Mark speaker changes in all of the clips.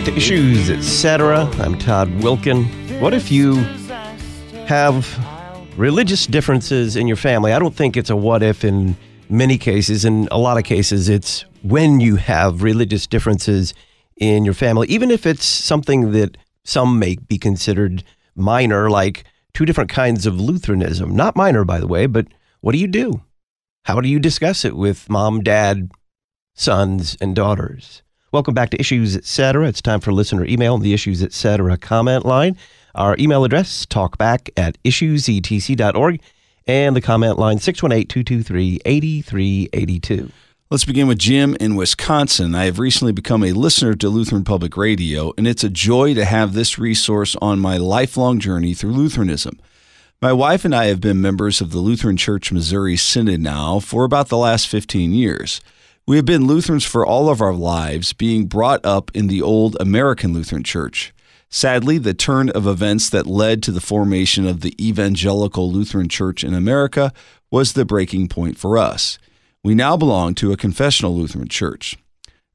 Speaker 1: back to Issues, Etc. I'm Todd Wilken. What if you have religious differences in your family? I don't think it's a what if in many cases. In a lot of cases, it's when you have religious differences in your family, even if it's something that some may be considered minor, like two different kinds of Lutheranism. Not minor, by the way, but what do you do? How do you discuss it with mom, dad, sons, and daughters? Welcome back to Issues Etc. It's time for listener email on the Issues Etc. comment line. Our email address, talkback at issuesetc.org, and the comment line, 618 223 8382.
Speaker 2: Let's begin with Jim in Wisconsin. I have recently become a listener to Lutheran Public Radio, and it's a joy to have this resource on my lifelong journey through Lutheranism. My wife and I have been members of the Lutheran Church Missouri Synod now for about the last 15 years. We have been Lutherans for all of our lives, being brought up in the old American Lutheran Church. Sadly, the turn of events that led to the formation of the Evangelical Lutheran Church in America was the breaking point for us. We now belong to a confessional Lutheran church.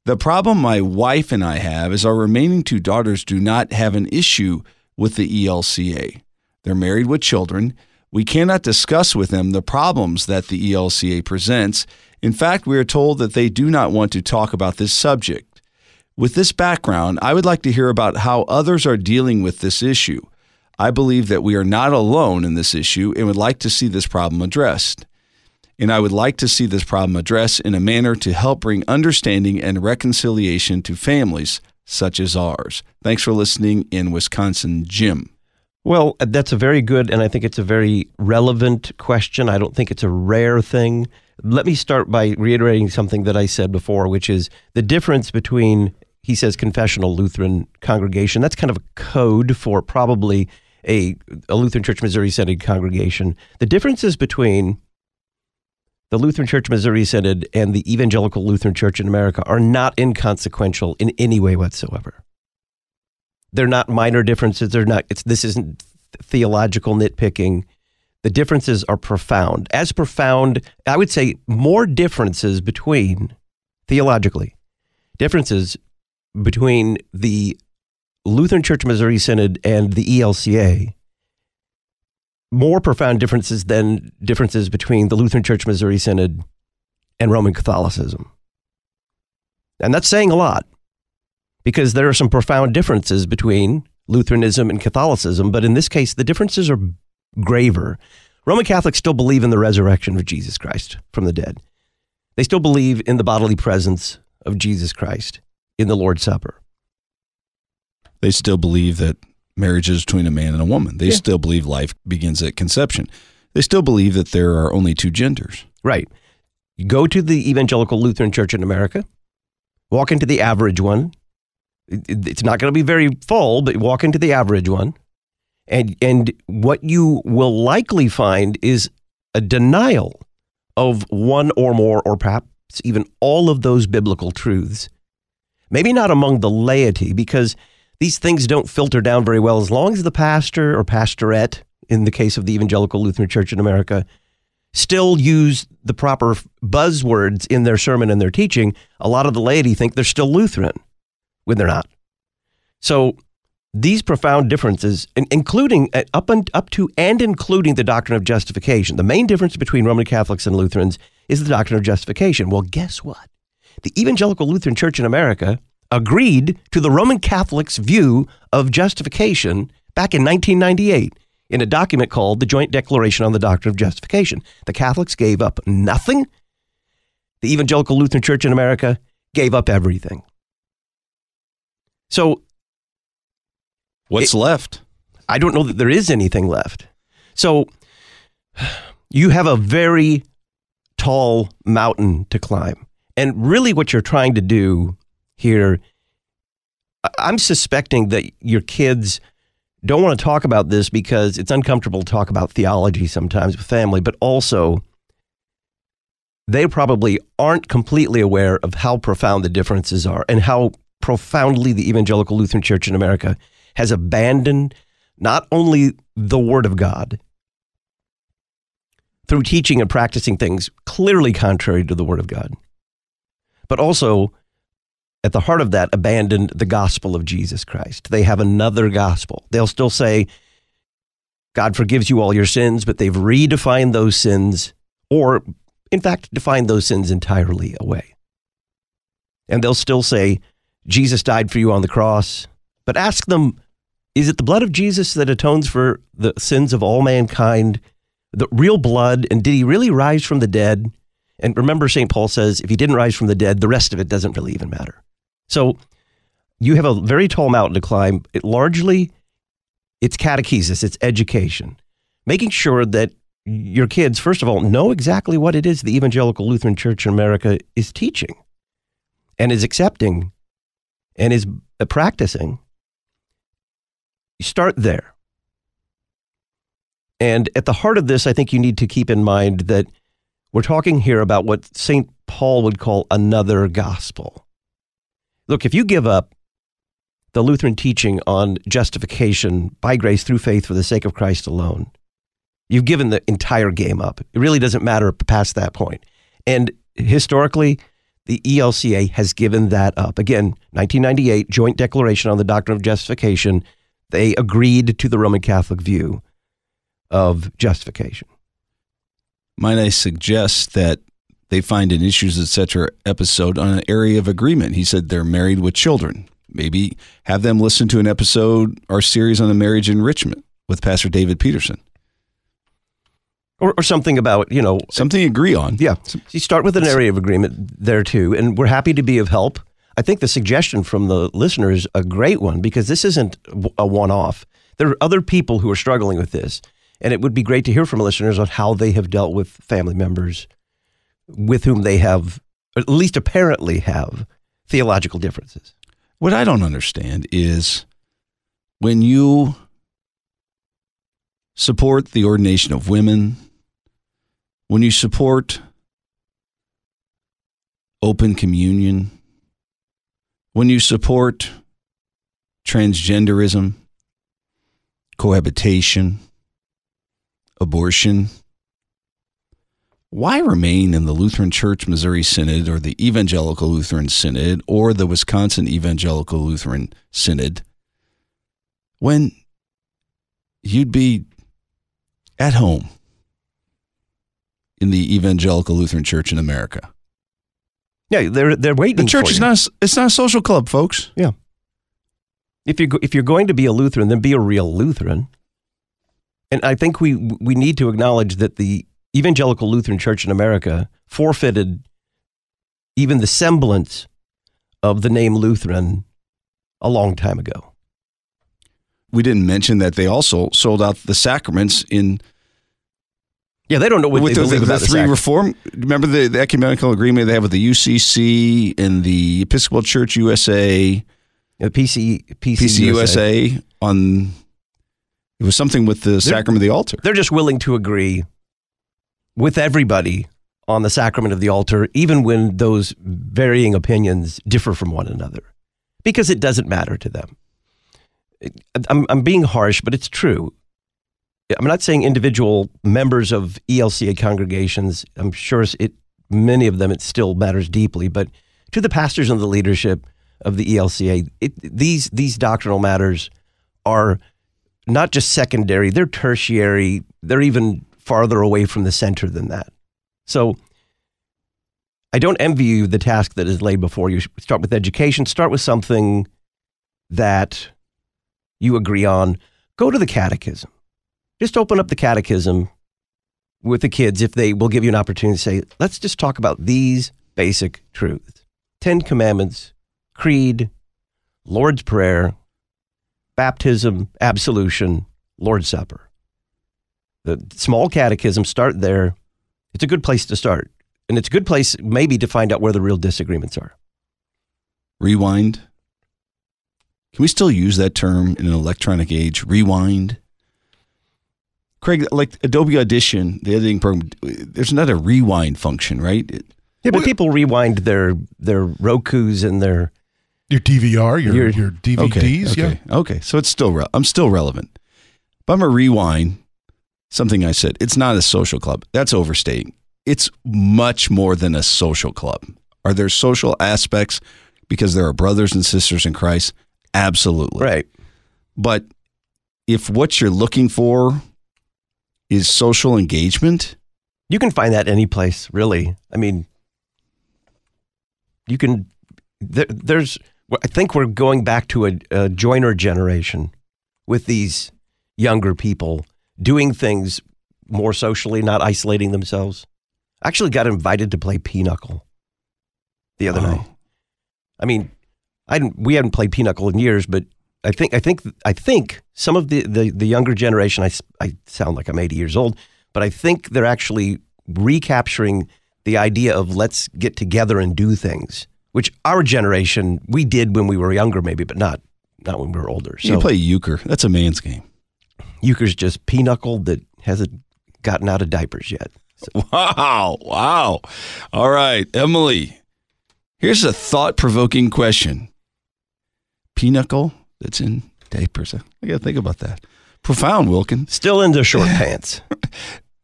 Speaker 2: The problem my wife and I have is our remaining two daughters do not have an issue with the ELCA. They're married with children. We cannot discuss with them the problems that the ELCA presents. In fact, we are told that they do not want to talk about this subject. With this background, I would like to hear about how others are dealing with this issue. I believe that we are not alone in this issue and would like to see this problem addressed and I would like to see this problem addressed in a manner to help bring understanding and reconciliation to families such as ours. Thanks for listening in Wisconsin, Jim.
Speaker 1: Well, that's a very good, and I think it's a very relevant question. I don't think it's a rare thing. Let me start by reiterating something that I said before, which is the difference between, he says, confessional Lutheran congregation. That's kind of a code for probably a, a Lutheran Church Missouri Synod congregation. The differences between the Lutheran Church Missouri Synod and the Evangelical Lutheran Church in America are not inconsequential in any way whatsoever. They're not minor differences. They're not. It's this isn't theological nitpicking. The differences are profound. As profound, I would say, more differences between theologically differences between the Lutheran Church Missouri Synod and the ELCA more profound differences than differences between the Lutheran Church Missouri Synod and Roman Catholicism. And that's saying a lot because there are some profound differences between Lutheranism and Catholicism, but in this case, the differences are graver. Roman Catholics still believe in the resurrection of Jesus Christ from the dead. They still believe in the bodily presence of Jesus Christ in the Lord's Supper.
Speaker 2: They still believe that marriage is between a man and a woman. They
Speaker 1: Yeah.
Speaker 2: still believe life begins at conception. They still believe that there are only two genders.
Speaker 1: Right. You go to the Evangelical Lutheran Church in America, walk into the average one. It- it- It's not going to be very full, but walk into the average one. And, and what you will likely find is a denial of one or more, or perhaps even all of those biblical truths. Maybe not among the laity, because these things don't filter down very well as long as the pastor or pastorette, in the case of the Evangelical Lutheran Church in America, still use the proper buzzwords in their sermon and their teaching, a lot of the laity think they're still Lutheran when they're not. So these profound differences, including uh, up and up to and including the doctrine of justification, the main difference between Roman Catholics and Lutherans is the doctrine of justification. Well, guess what? The Evangelical Lutheran Church in America agreed to the Roman Catholics' view of justification back in 1998 in a document called the Joint Declaration on the Doctrine of Justification. The Catholics gave up nothing. The Evangelical Lutheran Church in America gave up everything. So
Speaker 2: What's left?
Speaker 1: I don't know that there is anything left. So you have a very tall mountain to climb. And really, what you're trying to do here, I'm suspecting that your kids don't want to talk about this because it's uncomfortable to talk about theology sometimes with family, but also they probably aren't completely aware of how profound the differences are and how profoundly the evangelical Lutheran Church in America has abandoned not only the Word of God through teaching and practicing things clearly contrary to the Word of God, but also at the heart of that abandoned the gospel of Jesus Christ. They have another gospel. They'll still say, God forgives you all your sins, but they've redefined those sins, or in fact, defined those sins entirely away. And they'll still say, Jesus died for you on the cross. But ask them, is it the blood of Jesus that atones for the sins of all mankind? The real blood? And did he really rise from the dead? And remember, St. Paul says, if he didn't rise from the dead, the rest of it doesn't really even matter. So you have a very tall mountain to climb. It largely, it's catechesis, it's education, making sure that your kids, first of all, know exactly what it is the Evangelical Lutheran Church in America is teaching and is accepting and is practicing. You start there. And at the heart of this, I think you need to keep in mind that we're talking here about what St. Paul would call another gospel. Look, if you give up the Lutheran teaching on justification by grace through faith for the sake of Christ alone, you've given the entire game up. It really doesn't matter past that point. And historically, the ELCA has given that up. Again, 1998, Joint Declaration on the Doctrine of Justification, they agreed to the Roman Catholic view of justification.
Speaker 2: Might I suggest that they find an issues, etc. episode on an area of agreement? He said they're married with children. Maybe have them listen to an episode or series on the marriage enrichment with Pastor David Peterson.
Speaker 1: Or, or something about, you know,
Speaker 2: Something you agree on.
Speaker 1: Yeah. You start with an area of agreement there too, and we're happy to be of help. I think the suggestion from the listener is a great one because this isn't a one off. There are other people who are struggling with this, and it would be great to hear from listeners on how they have dealt with family members with whom they have, at least apparently have, theological differences.
Speaker 2: What I don't understand is when you support the ordination of women, when you support open communion, when you support transgenderism, cohabitation, abortion, why remain in the Lutheran Church Missouri Synod or the Evangelical Lutheran Synod or the Wisconsin Evangelical Lutheran Synod when you'd be at home in the Evangelical Lutheran Church in America?
Speaker 1: Yeah, they're they're waiting.
Speaker 2: The church
Speaker 1: for
Speaker 2: is
Speaker 1: you.
Speaker 2: not it's not a social club, folks. Yeah.
Speaker 1: If you're if you're going to be a Lutheran, then be a real Lutheran. And I think we we need to acknowledge that the evangelical Lutheran Church in America forfeited even the semblance of the name Lutheran a long time ago.
Speaker 2: We didn't mention that they also sold out the sacraments in
Speaker 1: Yeah, they don't know what
Speaker 2: with
Speaker 1: they
Speaker 2: the, the,
Speaker 1: about the
Speaker 2: three reform. Remember the, the ecumenical agreement they have with the UCC and the Episcopal Church USA,
Speaker 1: The PC PC,
Speaker 2: PCUSA on. It was something with the sacrament of the altar.
Speaker 1: They're just willing to agree with everybody on the sacrament of the altar, even when those varying opinions differ from one another, because it doesn't matter to them. I'm, I'm being harsh, but it's true. I'm not saying individual members of ELCA congregations. I'm sure it many of them it still matters deeply, but to the pastors and the leadership of the ELCA, it, these these doctrinal matters are not just secondary; they're tertiary. They're even farther away from the center than that. So, I don't envy you the task that is laid before you. Start with education. Start with something that you agree on. Go to the catechism just open up the catechism with the kids if they will give you an opportunity to say, let's just talk about these basic truths Ten Commandments, Creed, Lord's Prayer, baptism, absolution, Lord's Supper. The small catechism, start there. It's a good place to start. And it's a good place maybe to find out where the real disagreements are.
Speaker 2: Rewind. Can we still use that term in an electronic age? Rewind. Craig, like Adobe Audition, the editing program, there's not a rewind function, right? It-
Speaker 1: Yeah, but people rewind their their Roku's and their
Speaker 3: Your DVR, your
Speaker 1: Your-
Speaker 3: your DVDs,
Speaker 2: okay, okay,
Speaker 3: yeah.
Speaker 2: okay. So it's still re- I'm still relevant. But I'm a rewind. Something I said. It's not a social club. That's overstating. It's much more than a social club. Are there social aspects because there are brothers and sisters in Christ? Absolutely.
Speaker 1: right.
Speaker 2: But if what you're looking for is social engagement,
Speaker 1: You can find that any place, really. I mean, you can. There, there's. I think we're going back to a, a joiner generation with these younger people doing things more socially, not isolating themselves. I actually got invited to play pinochle the other
Speaker 2: Wow.
Speaker 1: night. I mean, I didn't, we hadn't played pinochle in years, but I think I think I think some of the the, the younger generation. I, I sound like I'm 80 years old, but I think they're actually recapturing the idea of let's get together and do things, which our generation we did when we were younger, maybe, but not not when we were older.
Speaker 2: you play euchre. That's a man's game.
Speaker 1: euchre's just pinochle that hasn't gotten out of diapers yet.
Speaker 2: Wow. Wow. All right, Emily. Here's a thought provoking question. Pinnacle that's in diapers. I got to think about that. Profound, Wilken.
Speaker 1: Still into short pants.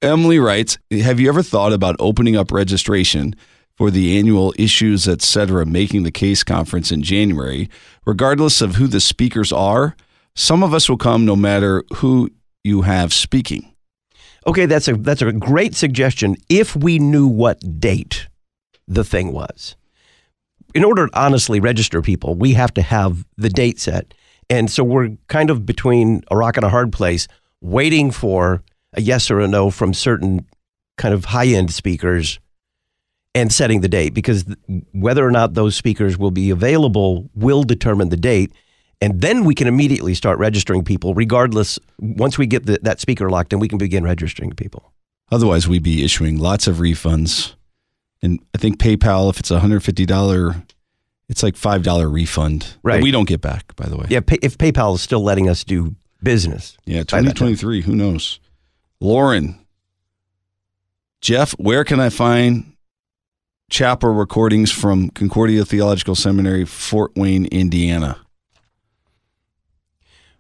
Speaker 2: Emily writes Have you ever thought about opening up registration for the annual Issues Etc. Making the Case conference in January? Regardless of who the speakers are, some of us will come no matter who you have speaking.
Speaker 1: Okay, that's a that's a great suggestion. If we knew what date the thing was, in order to honestly register people, we have to have the date set, and so we're kind of between a rock and a hard place, waiting for a yes or a no from certain kind of high end speakers, and setting the date because whether or not those speakers will be available will determine the date. And then we can immediately start registering people, regardless. Once we get the, that speaker locked in, we can begin registering people.
Speaker 2: Otherwise, we'd be issuing lots of refunds. And I think PayPal, if it's a $150, it's like $5 refund. that
Speaker 1: Right.
Speaker 2: we don't get back, by the way.
Speaker 1: Yeah, pay, if PayPal is still letting us do business.
Speaker 2: Yeah,
Speaker 1: that time.
Speaker 2: 2023, who knows? Lauren, Jeff, where can I find chapel recordings from Concordia Theological Seminary, Fort Wayne, Indiana?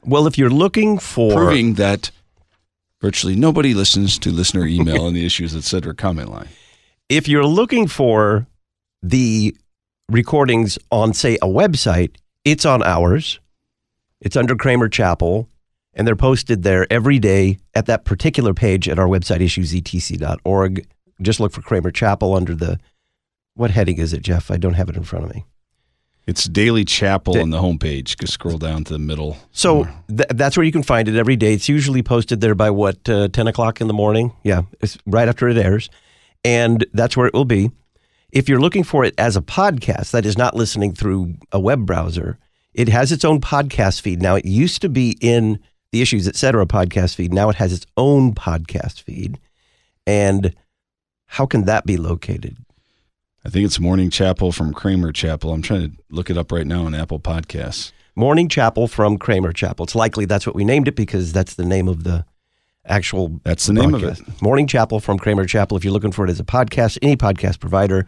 Speaker 1: Well, if you're looking for
Speaker 2: Proving that virtually nobody listens to listener email and the issues, et cetera, comment line.
Speaker 1: if you're looking for the recordings on, say, a website, it's on ours. It's under Kramer Chapel, and they're posted there every day at that particular page at our website, issuesetc.org. Just look for Kramer Chapel under the what heading is it, Jeff? I don't have it in front of me.
Speaker 2: It's Daily Chapel
Speaker 1: Da-
Speaker 2: on the homepage. Just scroll down to the middle.
Speaker 1: So th- that's where you can find it every day. It's usually posted there by what uh, ten o'clock in the morning. Yeah, it's right after it airs, and that's where it will be. If you're looking for it as a podcast, that is not listening through a web browser. It has its own podcast feed now. It used to be in the Issues Etc. podcast feed. Now it has its own podcast feed, and how can that be located?
Speaker 2: I think it's Morning Chapel from Kramer Chapel. I'm trying to look it up right now on Apple Podcasts.
Speaker 1: Morning Chapel from Kramer Chapel. It's likely that's what we named it because that's the name of the actual
Speaker 2: That's the name of it.
Speaker 1: Morning Chapel from Kramer Chapel. If you're looking for it as a podcast, any podcast provider,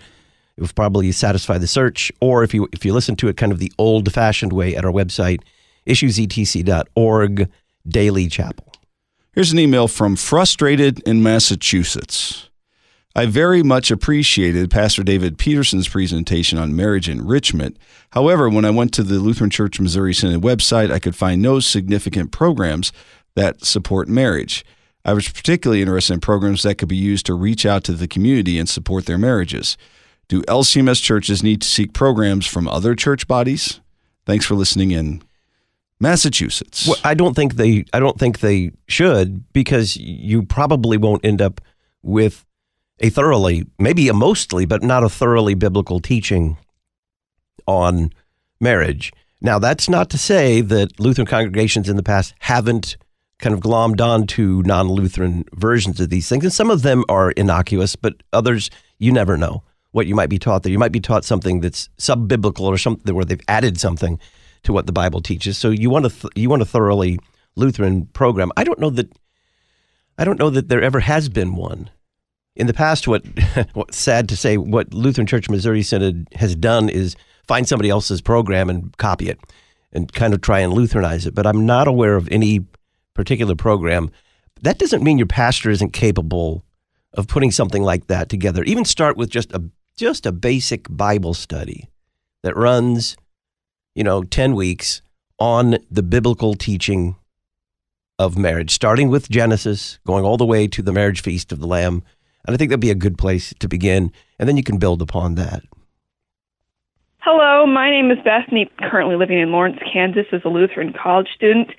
Speaker 1: it will probably satisfy the search. Or if you if you listen to it kind of the old fashioned way at our website, issuesetc.org, Daily Chapel.
Speaker 2: Here's an email from Frustrated in Massachusetts. I very much appreciated Pastor David Peterson's presentation on marriage enrichment. However, when I went to the Lutheran Church Missouri Synod website, I could find no significant programs that support marriage. I was particularly interested in programs that could be used to reach out to the community and support their marriages. Do LCMS churches need to seek programs from other church bodies? Thanks for listening in Massachusetts.
Speaker 1: Well, I don't think they I don't think they should because you probably won't end up with a thoroughly maybe a mostly but not a thoroughly biblical teaching on marriage. Now that's not to say that Lutheran congregations in the past haven't kind of glommed onto non Lutheran versions of these things. And some of them are innocuous, but others, you never know what you might be taught there. You might be taught something that's sub biblical or something where they've added something to what the Bible teaches. So you want to th- you want a thoroughly Lutheran program. I don't know that I don't know that there ever has been one. In the past, what, what sad to say, what Lutheran Church Missouri Synod has done is find somebody else's program and copy it and kind of try and Lutheranize it. But I'm not aware of any particular program. That doesn't mean your pastor isn't capable of putting something like that together. Even start with just a just a basic Bible study that runs, you know, 10 weeks on the biblical teaching of marriage, starting with Genesis, going all the way to the marriage feast of the Lamb. And I think that'd be a good place to begin. And then you can build upon that.
Speaker 4: Hello, my name is Bethany, currently living in Lawrence, Kansas as a Lutheran college student.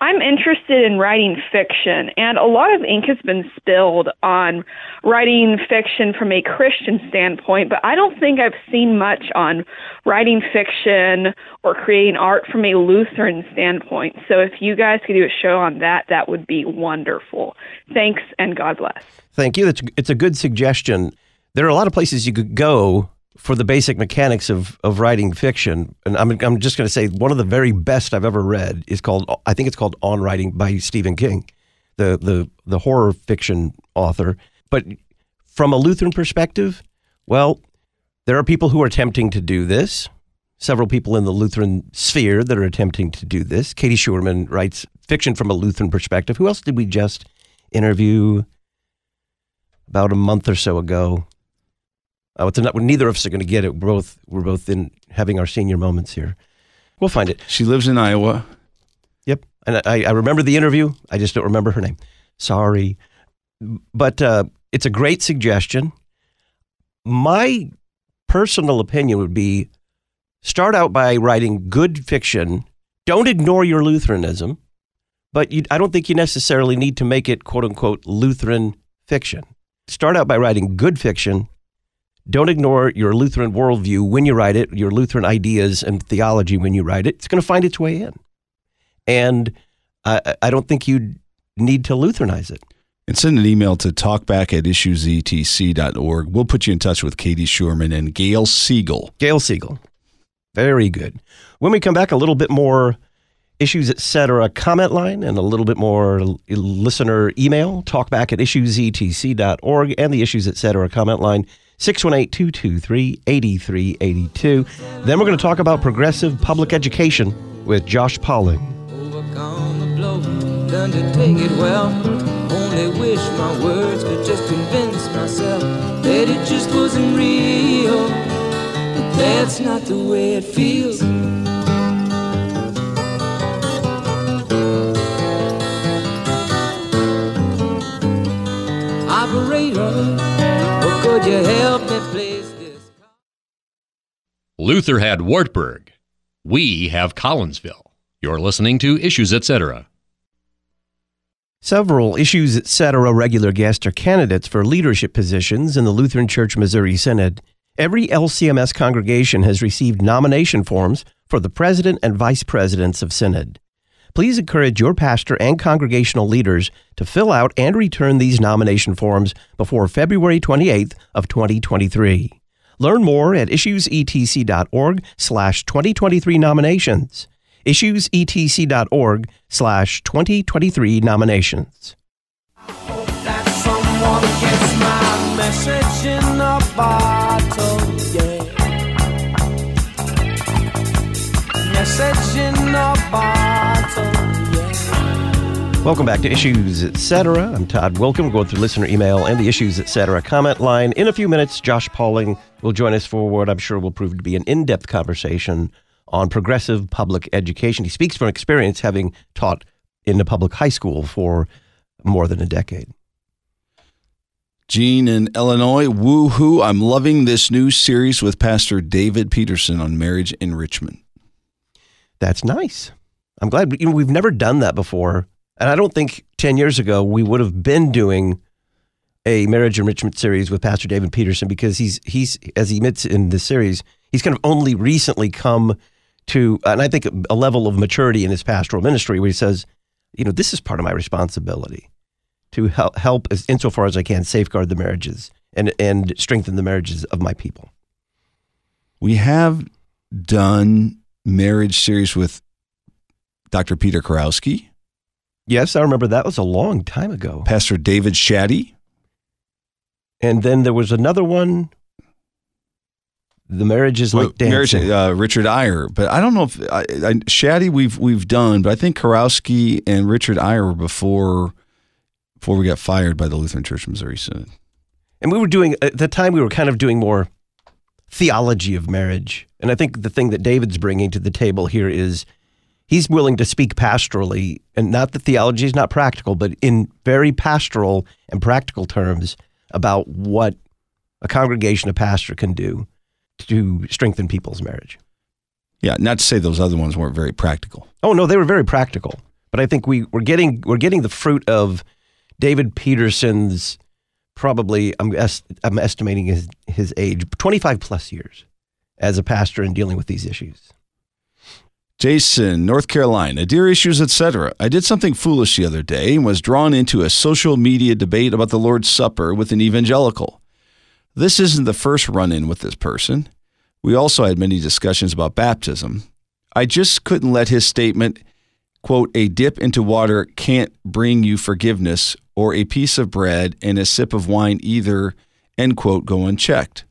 Speaker 4: I'm interested in writing fiction, and a lot of ink has been spilled on writing fiction from a Christian standpoint, but I don't think I've seen much on writing fiction or creating art from a Lutheran standpoint. So if you guys could do a show on that, that would be wonderful. Thanks, and God bless.
Speaker 1: Thank you. It's, it's a good suggestion. There are a lot of places you could go for the basic mechanics of, of writing fiction, and I'm, I'm just going to say one of the very best I've ever read is called, I think it's called On Writing by Stephen King, the, the, the horror fiction author. But from a Lutheran perspective, well, there are people who are attempting to do this. Several people in the Lutheran sphere that are attempting to do this. Katie Schuermann writes fiction from a Lutheran perspective. Who else did we just interview about a month or so ago? Uh, it's not, neither of us are going to get it. We're both we're both in having our senior moments here. We'll find it.
Speaker 2: She lives in Iowa.
Speaker 1: Yep, and I, I remember the interview. I just don't remember her name. Sorry, but uh, it's a great suggestion. My personal opinion would be start out by writing good fiction. Don't ignore your Lutheranism, but you, I don't think you necessarily need to make it quote unquote Lutheran fiction. Start out by writing good fiction don't ignore your Lutheran worldview when you write it, your Lutheran ideas and theology when you write it. It's going to find its way in. And I, I don't think you need to Lutheranize it.
Speaker 2: And send an email to talkback at issuesetc.org. We'll put you in touch with Katie Schuermann and Gail Siegel.
Speaker 1: Gail Siegel. Very good. When we come back, a little bit more issues, etc. comment line and a little bit more listener email. Talkback at issuesetc.org and the issues, etc. comment line. 618 223 8382. Then we're going to talk about progressive public education with Josh Pauling.
Speaker 5: Only wish my words could just convince myself that it just wasn't real. But that's not the way it feels. Operator could you help me place this?
Speaker 6: Luther had Wartburg. We have Collinsville. You're listening to Issues Etc.
Speaker 1: Several Issues Etc. regular guests are candidates for leadership positions in the Lutheran Church Missouri Synod. Every LCMS congregation has received nomination forms for the president and vice presidents of Synod please encourage your pastor and congregational leaders to fill out and return these nomination forms before February 28th of 2023. Learn more at issuesetc.org slash 2023 nominations. issuesetc.org slash 2023 nominations. message in a bottle, Welcome back to Issues Etc. I'm Todd. We're going through listener email and the Issues Etc. comment line. In a few minutes, Josh Pauling will join us for what I'm sure will prove to be an in depth conversation on progressive public education. He speaks from experience, having taught in a public high school for more than a decade.
Speaker 2: Gene in Illinois, woohoo! I'm loving this new series with Pastor David Peterson on marriage enrichment.
Speaker 1: That's nice. I'm glad. You know, we've never done that before and I don't think 10 years ago we would have been doing a marriage enrichment series with Pastor David Peterson because he's he's as he admits in the series, he's kind of only recently come to and I think a level of maturity in his pastoral ministry where he says, you know, this is part of my responsibility to help, help as insofar as I can safeguard the marriages and, and strengthen the marriages of my people.
Speaker 2: We have done marriage series with Dr. Peter Kurowski,
Speaker 1: Yes, I remember that was a long time ago.
Speaker 2: Pastor David Shaddy,
Speaker 1: And then there was another one. The marriage is like
Speaker 2: Well, marriage, uh, Richard Iyer, but I don't know if I, I, Shaddy we've we've done, but I think Kurowski and Richard Iyer were before before we got fired by the Lutheran Church of Missouri Synod.
Speaker 1: And we were doing, at the time, we were kind of doing more theology of marriage. And I think the thing that David's bringing to the table here is he's willing to speak pastorally, and not that theology is not practical, but in very pastoral and practical terms about what a congregation, a pastor can do to strengthen people's marriage.
Speaker 2: Yeah, not to say those other ones weren't very practical.
Speaker 1: Oh no, they were very practical. But I think we we're getting we're getting the fruit of David Peterson's probably I'm est- I'm estimating his his age 25 plus years as a pastor and dealing with these issues.
Speaker 2: Jason, North Carolina, dear issues, etc. I did something foolish the other day and was drawn into a social media debate about the Lord's Supper with an evangelical. This isn't the first run in with this person. We also had many discussions about baptism. I just couldn't let his statement, quote, a dip into water can't bring you forgiveness, or a piece of bread and a sip of wine either, end quote, go unchecked.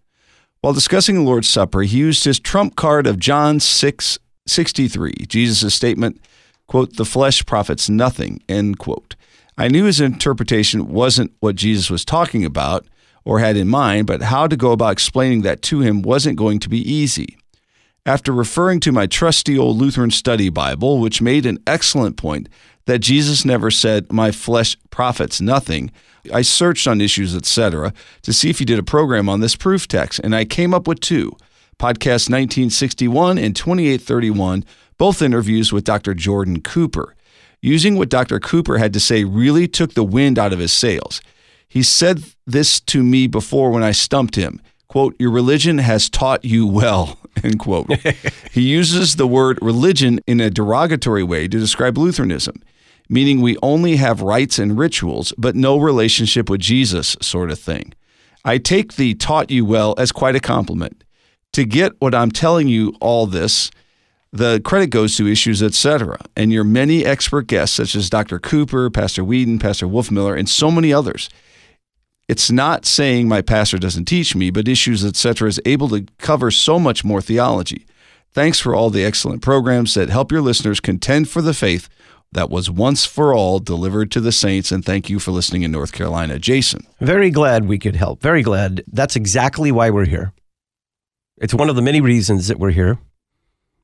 Speaker 2: While discussing the Lord's Supper, he used his trump card of John 6 63, Jesus' statement, quote, the flesh profits nothing, end quote. I knew his interpretation wasn't what Jesus was talking about or had in mind, but how to go about explaining that to him wasn't going to be easy. After referring to my trusty old Lutheran study Bible, which made an excellent point that Jesus never said, My flesh profits nothing, I searched on issues, etc., to see if he did a program on this proof text, and I came up with two podcast 1961 and 2831, both interviews with Dr. Jordan Cooper. Using what Dr. Cooper had to say really took the wind out of his sails. He said this to me before when I stumped him. Quote, your religion has taught you well, end quote. he uses the word religion in a derogatory way to describe Lutheranism, meaning we only have rites and rituals, but no relationship with Jesus, sort of thing. I take the taught you well as quite a compliment. To get what I'm telling you all this, the credit goes to issues, etc., and your many expert guests, such as Dr. Cooper, Pastor Weedon, Pastor Wolfmueller, and so many others. It's not saying my pastor doesn't teach me, but issues, etc., is able to cover so much more theology. Thanks for all the excellent programs that help your listeners contend for the faith that was once for all delivered to the saints. And thank you for listening in North Carolina. Jason.
Speaker 1: Very glad we could help. Very glad. That's exactly why we're here. It's one of the many reasons that we're here.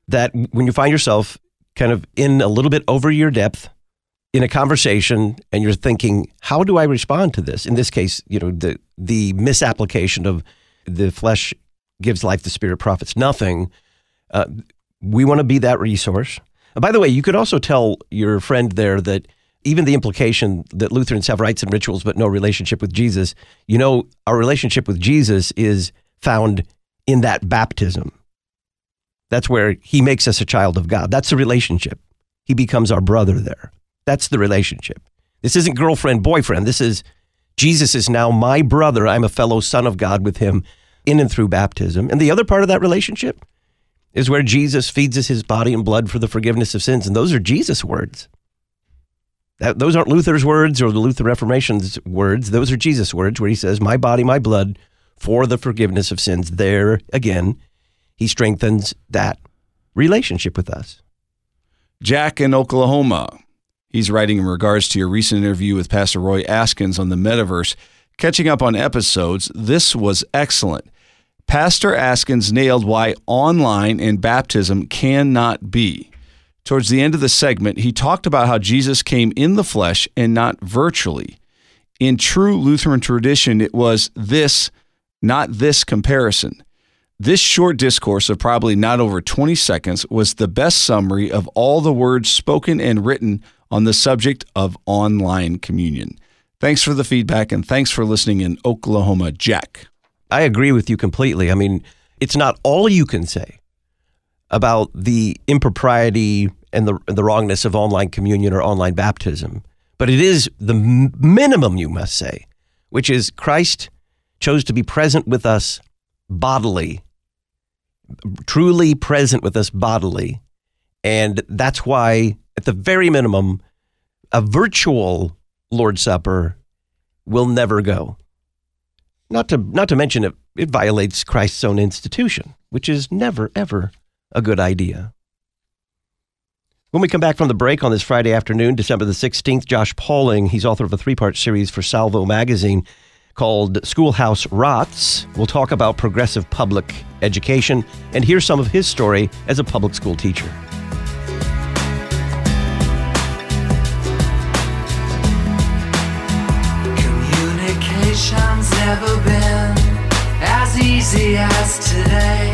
Speaker 1: That when you find yourself kind of in a little bit over your depth in a conversation and you're thinking, how do I respond to this? In this case, you know, the the misapplication of the flesh gives life, the spirit profits nothing. Uh, we want to be that resource. And by the way, you could also tell your friend there that even the implication that Lutherans have rites and rituals but no relationship with Jesus, you know, our relationship with Jesus is found in that baptism. That's where he makes us a child of God. That's the relationship. He becomes our brother there. That's the relationship. This isn't girlfriend, boyfriend. This is Jesus is now my brother. I'm a fellow son of God with him in and through baptism. And the other part of that relationship is where Jesus feeds us his body and blood for the forgiveness of sins. And those are Jesus' words. That, those aren't Luther's words or the Luther Reformation's words. Those are Jesus' words where he says, My body, my blood for the forgiveness of sins. There again, he strengthens that relationship with us.
Speaker 2: Jack in Oklahoma. He's writing in regards to your recent interview with Pastor Roy Askins on the metaverse. Catching up on episodes, this was excellent. Pastor Askins nailed why online and baptism cannot be. Towards the end of the segment, he talked about how Jesus came in the flesh and not virtually. In true Lutheran tradition, it was this, not this comparison. This short discourse of probably not over 20 seconds was the best summary of all the words spoken and written on the subject of online communion. Thanks for the feedback and thanks for listening in Oklahoma, Jack.
Speaker 1: I agree with you completely. I mean, it's not all you can say about the impropriety and the the wrongness of online communion or online baptism, but it is the minimum you must say, which is Christ chose to be present with us bodily, truly present with us bodily, and that's why at the very minimum, a virtual Lord's Supper will never go. Not to not to mention it, it violates Christ's own institution, which is never ever a good idea. When we come back from the break on this Friday afternoon, December the 16th, Josh Pauling, he's author of a three part series for Salvo magazine called Schoolhouse Rots. We'll talk about progressive public education and hear some of his story as a public school teacher.
Speaker 7: Communication's never been as easy as today,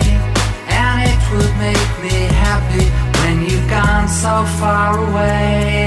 Speaker 7: and it would make me happy when you've gone so far away.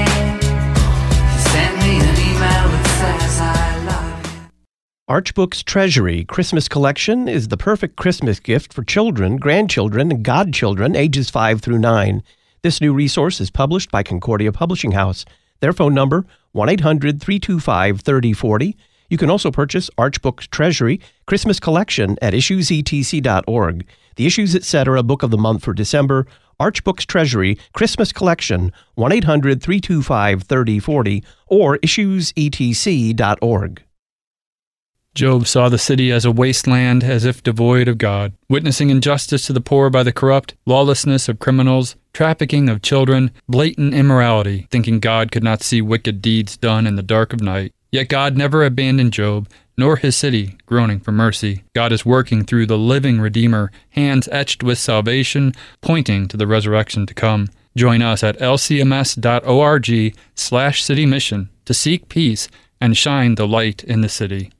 Speaker 7: Arch
Speaker 1: Books Treasury Christmas Collection is the perfect Christmas gift for children, grandchildren, and godchildren ages 5 through 9. This new resource is published by Concordia Publishing House. Their phone number 1-800-325-3040. You can also purchase Arch Books Treasury Christmas Collection at issuesetc.org. The Issues Etc. Book of the Month for December, Arch Books Treasury Christmas Collection 1-800-325-3040 or issuesetc.org.
Speaker 8: Job saw the city as a wasteland, as if devoid of God, witnessing injustice to the poor by the corrupt, lawlessness of criminals, trafficking of children, blatant immorality, thinking God could not see wicked deeds done in the dark of night. Yet God never abandoned Job, nor his city, groaning for mercy. God is working through the living Redeemer, hands etched with salvation, pointing to the resurrection to come. Join us at lcms.org slash city mission to seek peace and shine the light in the city.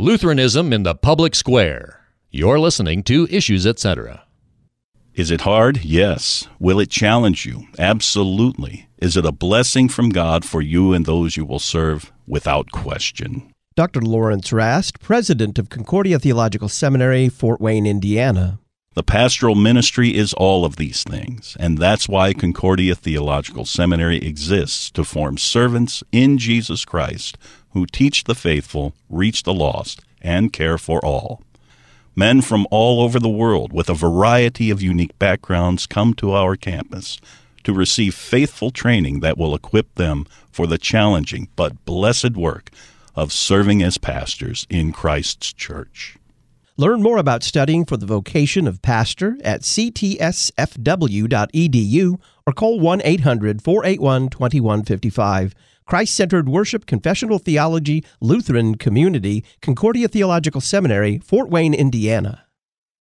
Speaker 6: Lutheranism in the public square. You're listening to Issues Etc.
Speaker 9: Is it hard? Yes. Will it challenge you? Absolutely. Is it a blessing from God for you and those you will serve? Without question.
Speaker 1: Dr. Lawrence Rast, president of Concordia Theological Seminary, Fort Wayne, Indiana.
Speaker 9: The pastoral ministry is all of these things, and that's why Concordia Theological Seminary exists to form servants in Jesus Christ who teach the faithful, reach the lost, and care for all. Men from all over the world with a variety of unique backgrounds come to our campus to receive faithful training that will equip them for the challenging but blessed work of serving as pastors in Christ's church.
Speaker 1: Learn more about studying for the vocation of pastor at ctsfw.edu or call 1 800 481 2155. Christ centered worship, confessional theology, Lutheran community, Concordia Theological Seminary, Fort Wayne, Indiana.